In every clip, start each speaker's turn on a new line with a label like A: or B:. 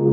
A: And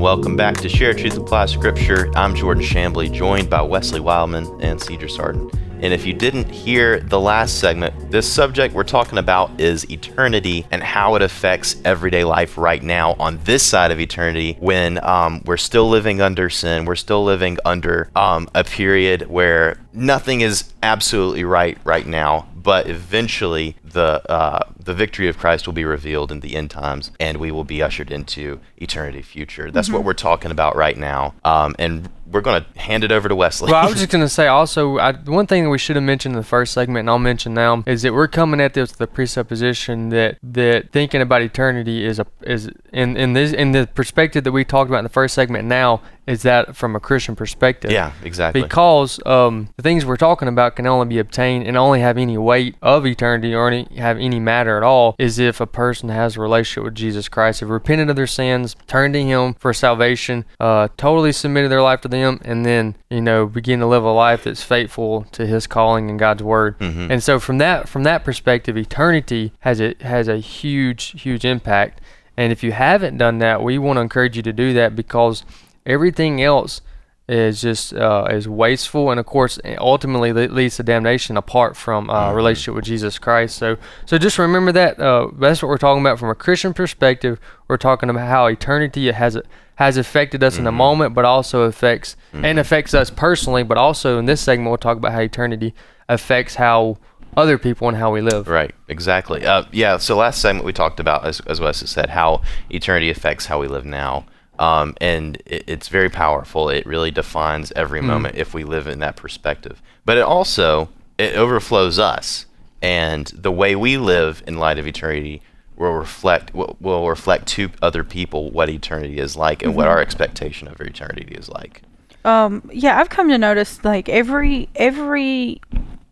A: welcome back to Share Truth Apply Scripture. I'm Jordan Shambly, joined by Wesley Wildman and Cedar Sarton. And if you didn't hear the last segment, this subject we're talking about is eternity and how it affects everyday life right now on this side of eternity when um, we're still living under sin. We're still living under um, a period where nothing is absolutely right right now, but eventually the uh, the victory of Christ will be revealed in the end times, and we will be ushered into eternity future. That's mm-hmm. what we're talking about right now. Um, and we're going to hand it over to Wesley.
B: well, I was just going to say also, I, one thing that we should have mentioned in the first segment, and I'll mention now, is that we're coming at this with the presupposition that that thinking about eternity is a is in in this in the perspective that we talked about in the first segment. Now is that from a Christian perspective?
A: Yeah, exactly.
B: Because um, the things we're talking about can only be obtained and only have any weight of eternity or any, have any matter at all is if a person has a relationship with Jesus Christ, have repented of their sins, turned to Him for salvation, uh, totally submitted their life to Him, and then you know begin to live a life that's faithful to His calling and God's Word. Mm-hmm. And so from that from that perspective, eternity has a has a huge huge impact. And if you haven't done that, we want to encourage you to do that because Everything else is just uh, is wasteful, and of course, ultimately leads to damnation apart from uh, mm-hmm. relationship with Jesus Christ. So, so just remember that. Uh, that's what we're talking about from a Christian perspective. We're talking about how eternity has has affected us mm-hmm. in the moment, but also affects mm-hmm. and affects us personally. But also in this segment, we'll talk about how eternity affects how other people and how we live.
A: Right, exactly. Uh, yeah. So last segment we talked about, as, as Wes said, how eternity affects how we live now. Um, and it, it's very powerful. It really defines every mm. moment if we live in that perspective. But it also it overflows us, and the way we live in light of eternity will reflect will, will reflect to other people what eternity is like and mm-hmm. what our expectation of eternity is like.
C: Um, yeah, I've come to notice like every every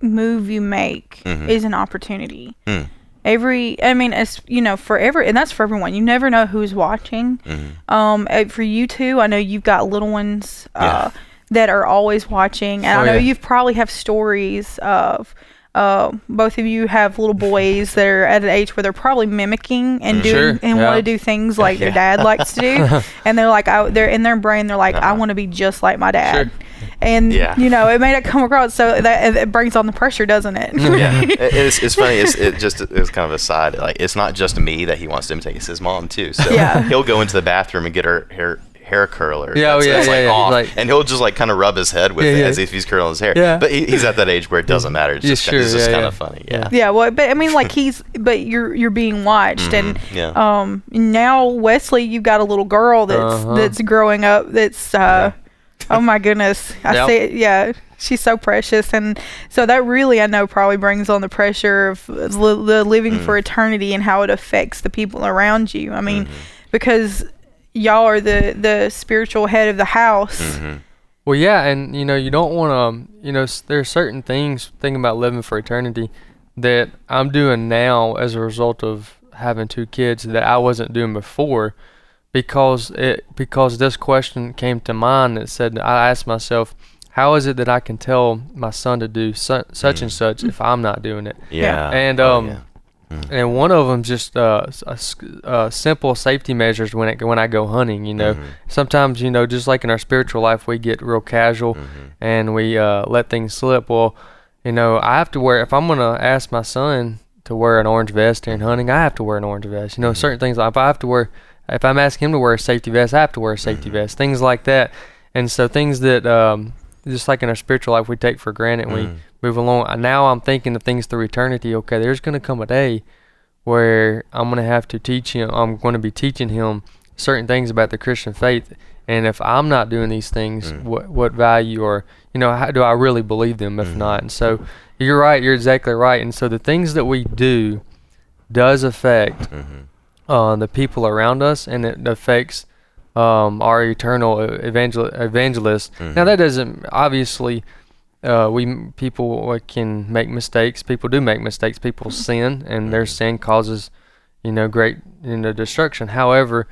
C: move you make mm-hmm. is an opportunity. Mm every i mean it's you know forever and that's for everyone you never know who's watching mm-hmm. um eh, for you too i know you've got little ones uh, yeah. that are always watching and oh, i know yeah. you probably have stories of uh, both of you have little boys that are at an age where they're probably mimicking and mm, doing sure. and yeah. want to do things like their dad likes to do, and they're like, I, they're in their brain, they're like, uh-huh. I want to be just like my dad. Sure and yeah. you know it made it come across so that it brings on the pressure doesn't it
A: yeah it, it's, it's funny it's it just it's kind of a side like it's not just me that he wants to imitate it's his mom too so yeah. he'll go into the bathroom and get her hair hair curler.
B: Yeah, oh, that's, yeah, that's yeah, like yeah. Like,
A: and he'll just like kind of rub his head with yeah, it as if he's curling his hair. Yeah. But he, he's at that age where it doesn't matter. It's just, sure, it's just kind of funny. Yeah.
C: Yeah. Well, but I mean, like he's, but you're you're being watched, mm-hmm, and yeah. um now Wesley, you've got a little girl that's uh-huh. that's growing up. That's uh oh my goodness. I yep. see it. Yeah. She's so precious. And so that really, I know, probably brings on the pressure of the living mm. for eternity and how it affects the people around you. I mean, mm-hmm. because y'all are the, the spiritual head of the house. Mm-hmm.
B: Well, yeah. And, you know, you don't want to, you know, there are certain things, thinking about living for eternity, that I'm doing now as a result of having two kids that I wasn't doing before because it because this question came to mind that said I asked myself how is it that I can tell my son to do su- such mm. and such if I'm not doing it
A: yeah
B: and oh, um oh, yeah. Mm. and one of them just uh, uh, simple safety measures when it, when I go hunting you know mm-hmm. sometimes you know just like in our spiritual life we get real casual mm-hmm. and we uh, let things slip well you know I have to wear if I'm gonna ask my son to wear an orange vest during hunting I have to wear an orange vest you know mm-hmm. certain things like if I have to wear if I'm asking him to wear a safety vest, I have to wear a safety vest. Things like that. And so things that um, just like in our spiritual life we take for granted, mm. we move along. Now I'm thinking of things through eternity. Okay, there's going to come a day where I'm going to have to teach him. I'm going to be teaching him certain things about the Christian faith. And if I'm not doing these things, mm. what what value or you know how do I really believe them if mm. not? And so you're right. You're exactly right. And so the things that we do does affect. Mm-hmm uh, the people around us, and it affects um, our eternal evangel- evangelist. Mm-hmm. Now that doesn't obviously. Uh, we people can make mistakes. People do make mistakes. People sin, and their mm-hmm. sin causes, you know, great you know destruction. However,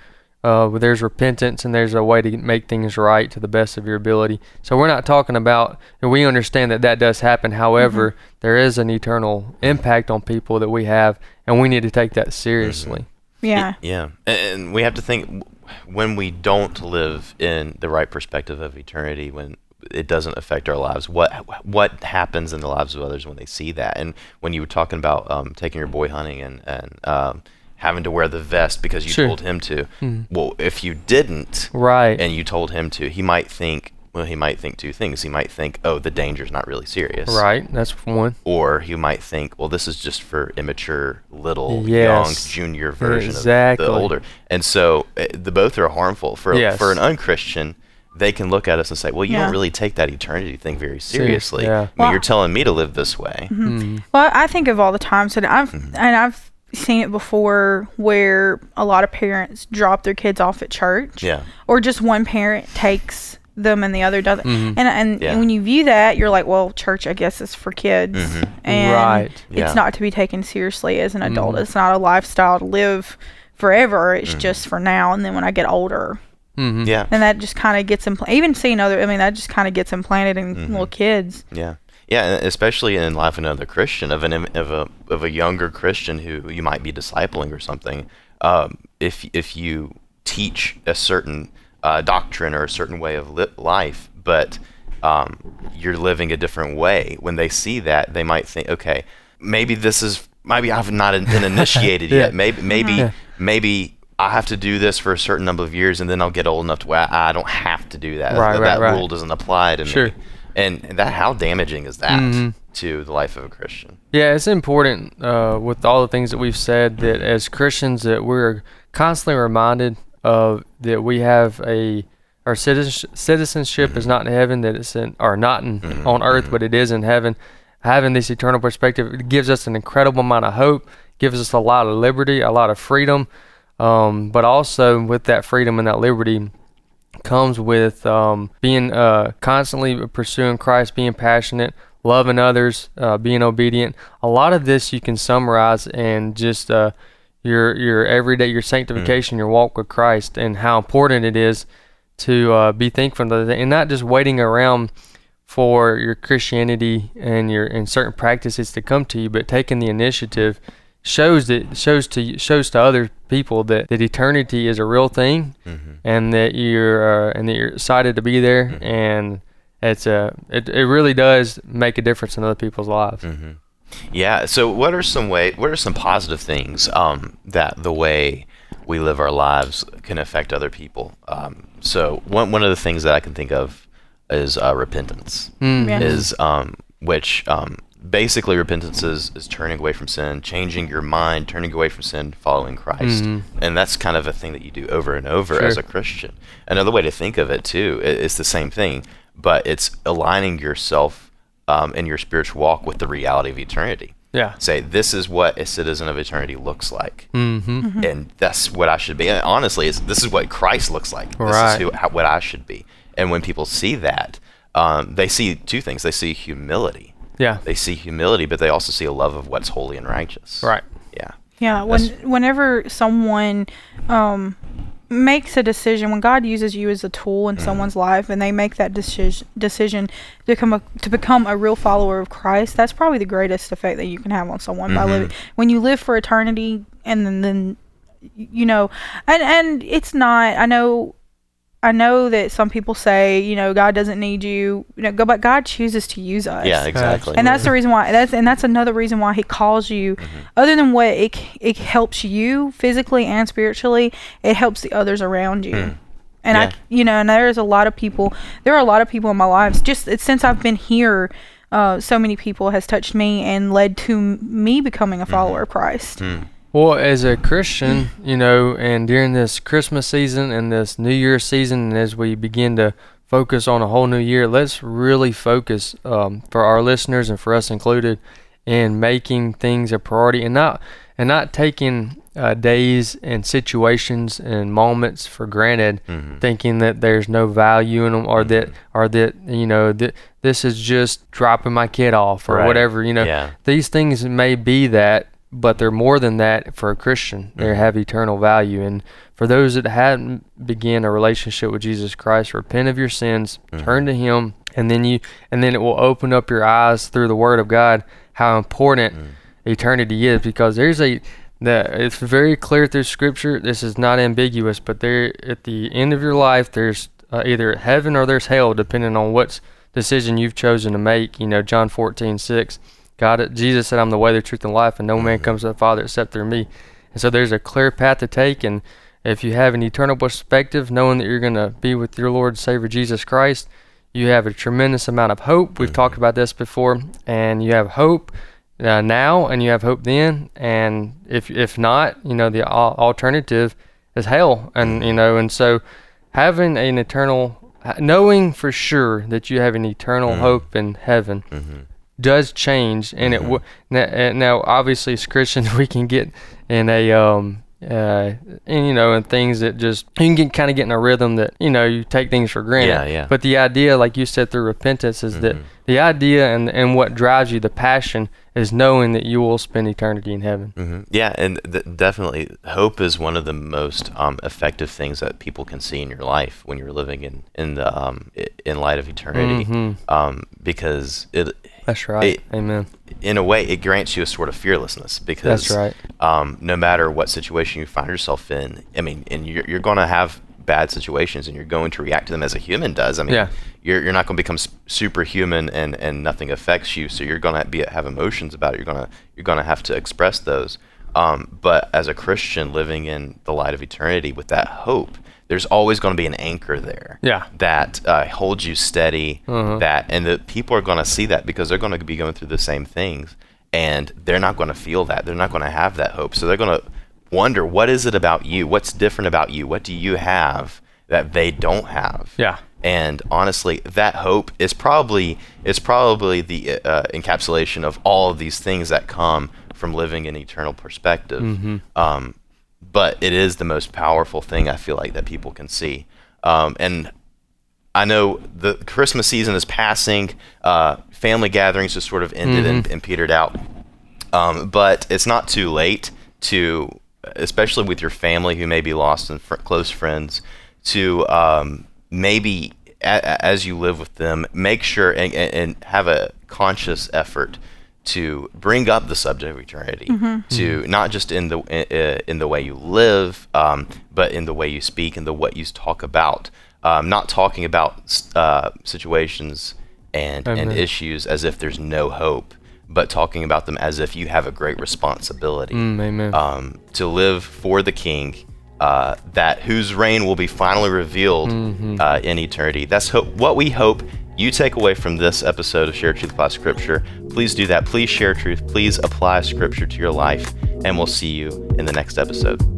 B: uh, there's repentance and there's a way to make things right to the best of your ability. So we're not talking about, and we understand that that does happen. However, mm-hmm. there is an eternal impact on people that we have, and we need to take that seriously.
C: Yeah.
A: Yeah. And we have to think when we don't live in the right perspective of eternity, when it doesn't affect our lives. What what happens in the lives of others when they see that? And when you were talking about um, taking your boy hunting and and um, having to wear the vest because you sure. told him to, mm-hmm. well, if you didn't,
B: right,
A: and you told him to, he might think. Well, he might think two things. He might think, "Oh, the danger's not really serious."
B: Right, that's one.
A: Or he might think, "Well, this is just for immature, little, yes. young, junior version exactly. of the older." And so, uh, the both are harmful for yes. for an unchristian they can look at us and say, "Well, you yeah. don't really take that eternity thing very seriously. Yeah. I mean, well, you're telling me to live this way."
C: Mm-hmm. Mm-hmm. Well, I think of all the times that I've mm-hmm. and I've seen it before where a lot of parents drop their kids off at church.
A: Yeah.
C: Or just one parent takes them and the other doesn't. Mm-hmm. And and, yeah. when you view that, you're like, well, church, I guess, is for kids, mm-hmm. and
B: right.
C: it's yeah. not to be taken seriously as an adult. Mm-hmm. It's not a lifestyle to live forever. It's just for now, and then when I get older,
A: Mm-hmm. Yeah.
C: And that just kind of gets implanted. Even seeing other, I mean, that just kind of gets implanted in mm-hmm. little kids.
A: Yeah. Yeah, especially in life of another Christian, of an of a of a younger Christian who you might be discipling or something. Um, if if you teach a certain uh, doctrine or a certain way of li- life, but um, you're living a different way, when they see that, they might think, okay, maybe this is maybe I've not been initiated yeah. yet. Maybe maybe yeah. maybe I have to do this for a certain number of years, and then I'll get old enough to where I don't have to do that.
B: Right,
A: that,
B: right,
A: that
B: right.
A: rule doesn't apply to
B: sure.
A: me. And that how damaging is that mm-hmm. to the life of a Christian?
B: Yeah, it's important uh, with all the things that we've said that as Christians that we're constantly reminded of that we have a our citizenship mm-hmm. is not in heaven, that it's in or not in, mm-hmm. on earth, mm-hmm. but it is in heaven. Having this eternal perspective it gives us an incredible amount of hope, gives us a lot of liberty, a lot of freedom. Um, but also with that freedom and that liberty comes with um, being uh, constantly pursuing Christ, being passionate, loving others, uh, being obedient. A lot of this you can summarize in just uh, your your everyday your sanctification, mm. your walk with Christ, and how important it is to uh, be thankful and not just waiting around for your Christianity and your and certain practices to come to you, but taking the initiative shows that shows to shows to other people that, that eternity is a real thing mm-hmm. and that you're uh, and that you're excited to be there mm-hmm. and it's a it, it really does make a difference in other people's lives
A: mm-hmm. Yeah so what are some way what are some positive things um, that the way we live our lives can affect other people um, so one, one of the things that i can think of is uh, repentance
B: mm. yeah.
A: is um, which um, basically repentance is, is turning away from sin, changing your mind, turning away from sin, following Christ. Mm-hmm. And that's kind of a thing that you do over and over sure. as a Christian. Another way to think of it too, it's the same thing, but it's aligning yourself um, in your spiritual walk with the reality of eternity.
B: Yeah.
A: Say this is what a citizen of eternity looks like,
B: mm-hmm.
A: Mm-hmm. and that's what I should be. And honestly, this is what Christ looks like.
B: This
A: right. is who, how, what I should be. And when people see that, um, they see two things. They see humility
B: yeah.
A: They see humility, but they also see a love of what's holy and righteous.
B: Right.
A: Yeah.
C: Yeah. When whenever someone um, makes a decision, when God uses you as a tool in mm someone's life, and they make that decision decision to become a to become a real follower of Christ, that's probably the greatest effect that you can have on someone mm-hmm. by living. When you live for eternity, and then, then you know, and and it's not. I know I know that some people say, you know, God doesn't need you. You know, go, but God chooses to use us.
A: Yeah, exactly.
C: And that's the reason why. That's and that's another reason why He calls you. Mm-hmm. Other than what it it helps you physically and spiritually, it helps the others around you. Mm. And yeah. I, you know, and there's a lot of people. There are a lot of people in my lives. Just since I've been here, uh, so many people has touched me and led to me becoming a follower mm-hmm. of Christ.
A: Mm.
B: Well, as a Christian, you know, and during this Christmas season and this New Year season, and as we begin to focus on a whole new year, let's really focus um, for our listeners and for us included in making things a priority and not and not taking uh, days and situations and moments for granted, mm-hmm. thinking that there's no value in them or mm-hmm. that or that you know that this is just dropping my kid off or
A: right.
B: whatever. You know,
A: yeah.
B: these things may be that but they're more than that for a Christian. They mm-hmm. have eternal value. And for those that hadn't begun a relationship with Jesus Christ, repent of your sins, mm-hmm. turn to Him, and then you, and then it will open up your eyes through the Word of God how important mm-hmm. eternity is. Because there's a that it's very clear through Scripture. This is not ambiguous, but there at the end of your life, there's uh, either heaven or there's hell, depending on what decision you've chosen to make. You know, John 14, 6. God, Jesus said, I'm the way, the truth, and life, and no man comes to the Father except through me. And so there's a clear path to take. And if you have an eternal perspective, knowing that you're going to be with your Lord and Savior Jesus Christ, you have a tremendous amount of hope. We've talked about this before. And you have hope uh, now and you have hope then. And if, if not, you know, the alternative is hell. And, you know, and so having an eternal, knowing for sure that you have an eternal mm-hmm. hope in heaven. Mm-hmm does change, and mm-hmm. it w- now obviously as Christians we can get in a um uh and you know and things that just you can get kind of get in a rhythm that you know you take things for granted.
A: Yeah, yeah.
B: But the idea, like you said, through repentance, is mm-hmm. that the idea and and what drives you, the passion, is knowing that you will spend eternity in heaven.
A: Mm-hmm. Yeah, and th- definitely hope is one of the most um, effective things that people can see in your life when you're living in in the um, in light of eternity, mm-hmm. um, because it
B: that's right. It, Amen.
A: In a way, it grants you a sort of fearlessness because
B: That's right.
A: Um, no matter what situation you find yourself in, I mean, and you're, you're going to have bad situations and you're going to react to them as a human does. I mean, yeah. you're, you're not going to become superhuman and, and nothing affects you. So you're going to be have emotions about it. You're going to you're going to have to express those. Um, but as a Christian living in the light of eternity with that hope, there's always going to be an anchor there.
B: Yeah.
A: That uh, holds you steady. Uh-huh. That and the people are going to see that because they're going to be going through the same things, and they're not going to feel that. They're not going to have that hope. So they're going to wonder what is it about you? What's different about you? What do you have that they don't have?
B: Yeah.
A: And honestly, that hope is probably is probably the uh, encapsulation of all of these things that come from living an eternal perspective. Mm-hmm. Um, but it is the most powerful thing I feel like that people can see. Um, and I know the Christmas season is passing. Uh, family gatherings just sort of ended mm-hmm. and, and, petered out. Um, but it's not too late to, especially with your family who may be lost and fr- close friends, to um, maybe a- as you live with them, make sure and, and have a conscious effort to bring up the subject of eternity, mm-hmm. to mm-hmm. not just in the in, in the way you live, um, but in the way you speak and the what you talk about. Um, not talking about uh, situations and, and issues as if there's no hope, but talking about them as if you have a great responsibility
B: mm,
A: um, to live for the King. Uh, that whose reign will be finally revealed mm-hmm. uh, in eternity. That's ho- what we hope you take away from this episode of Share Truth Apply Scripture, please do that. Please share truth. Please apply Scripture to your life, and we'll see you in the next episode.